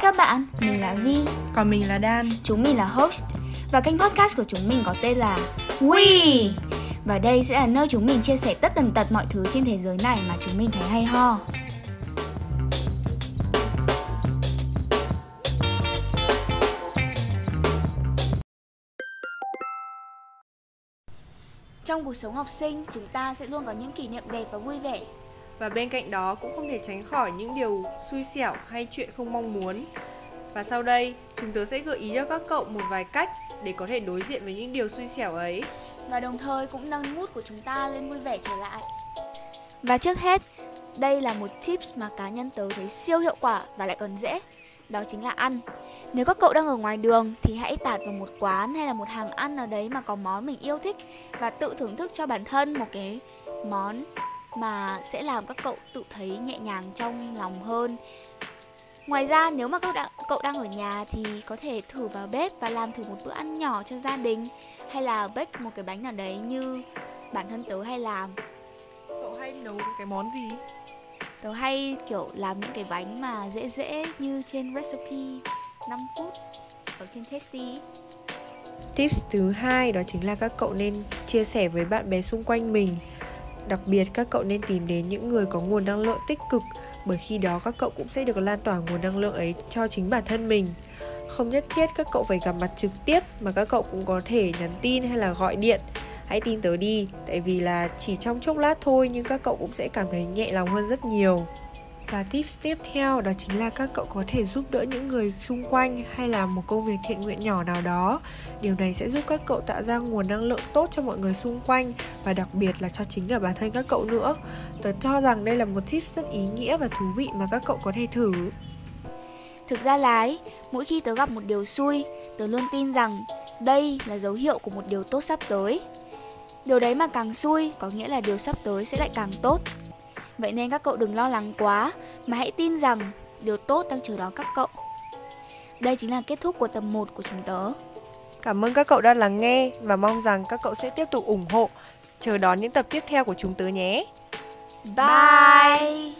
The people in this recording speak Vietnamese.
Hi các bạn, mình là Vi. Còn mình là Dan. Chúng mình là host. Và kênh podcast của chúng mình có tên là We. Và đây sẽ là nơi chúng mình chia sẻ tất tần tật mọi thứ trên thế giới này mà chúng mình thấy hay ho. Trong cuộc sống học sinh, chúng ta sẽ luôn có những kỷ niệm đẹp và vui vẻ Và bên cạnh đó cũng không thể tránh khỏi những điều xui xẻo hay chuyện không mong muốn. Và sau đây, chúng tớ sẽ gợi ý cho các cậu một vài cách để có thể đối diện với những điều xui xẻo ấy. Và đồng thời cũng nâng mood của chúng ta lên vui vẻ trở lại. Và trước hết, đây là một tips mà cá nhân tớ thấy siêu hiệu quả và lại còn dễ đó chính là ăn. Nếu các cậu đang ở ngoài đường thì hãy tạt vào một quán hay là một hàng ăn nào đấy mà có món mình yêu thích Và tự thưởng thức cho bản thân một cái món mà sẽ làm các cậu tự thấy nhẹ nhàng trong lòng hơn. Ngoài ra nếu mà các đã, cậu đang ở nhà thì có thể thử vào bếp và làm thử một bữa ăn nhỏ cho gia đình Hay là bake một cái bánh nào đấy như bản thân tớ hay làm. Cậu hay nấu cái món gì? Tớ hay kiểu làm những cái bánh mà dễ dễ như trên recipe 5 phút ở trên Tasty Tips thứ hai đó chính là các cậu nên chia sẻ với bạn bè xung quanh mình Đặc biệt, các cậu nên tìm đến những người có nguồn năng lượng tích cực, bởi khi đó các cậu cũng sẽ được lan tỏa nguồn năng lượng ấy cho chính bản thân mình. Không nhất thiết các cậu phải gặp mặt trực tiếp mà các cậu cũng có thể nhắn tin hay là gọi điện. Hãy tin tớ đi, tại vì là chỉ trong chốc lát thôi nhưng các cậu cũng sẽ cảm thấy nhẹ lòng hơn rất nhiều và tips tiếp theo đó chính là các cậu có thể giúp đỡ những người xung quanh hay là một công việc thiện nguyện nhỏ nào đó. Điều này sẽ giúp các cậu tạo ra nguồn năng lượng tốt cho mọi người xung quanh và đặc biệt là cho chính cả bản thân các cậu nữa. Tớ cho rằng đây là một tips rất ý nghĩa và thú vị mà các cậu có thể thử. Thực ra là ấy, mỗi khi tớ gặp một điều xui, tớ luôn tin rằng đây là dấu hiệu của một điều tốt sắp tới. Điều đấy mà càng xui có nghĩa là điều sắp tới sẽ lại càng tốt. Vậy nên các cậu đừng lo lắng quá mà hãy tin rằng điều tốt đang chờ đón các cậu. Đây chính là kết thúc của tập 1 của chúng tớ. Cảm ơn các cậu đã lắng nghe và mong rằng các cậu sẽ tiếp tục ủng hộ, chờ đón những tập tiếp theo của chúng tớ nhé. Bye!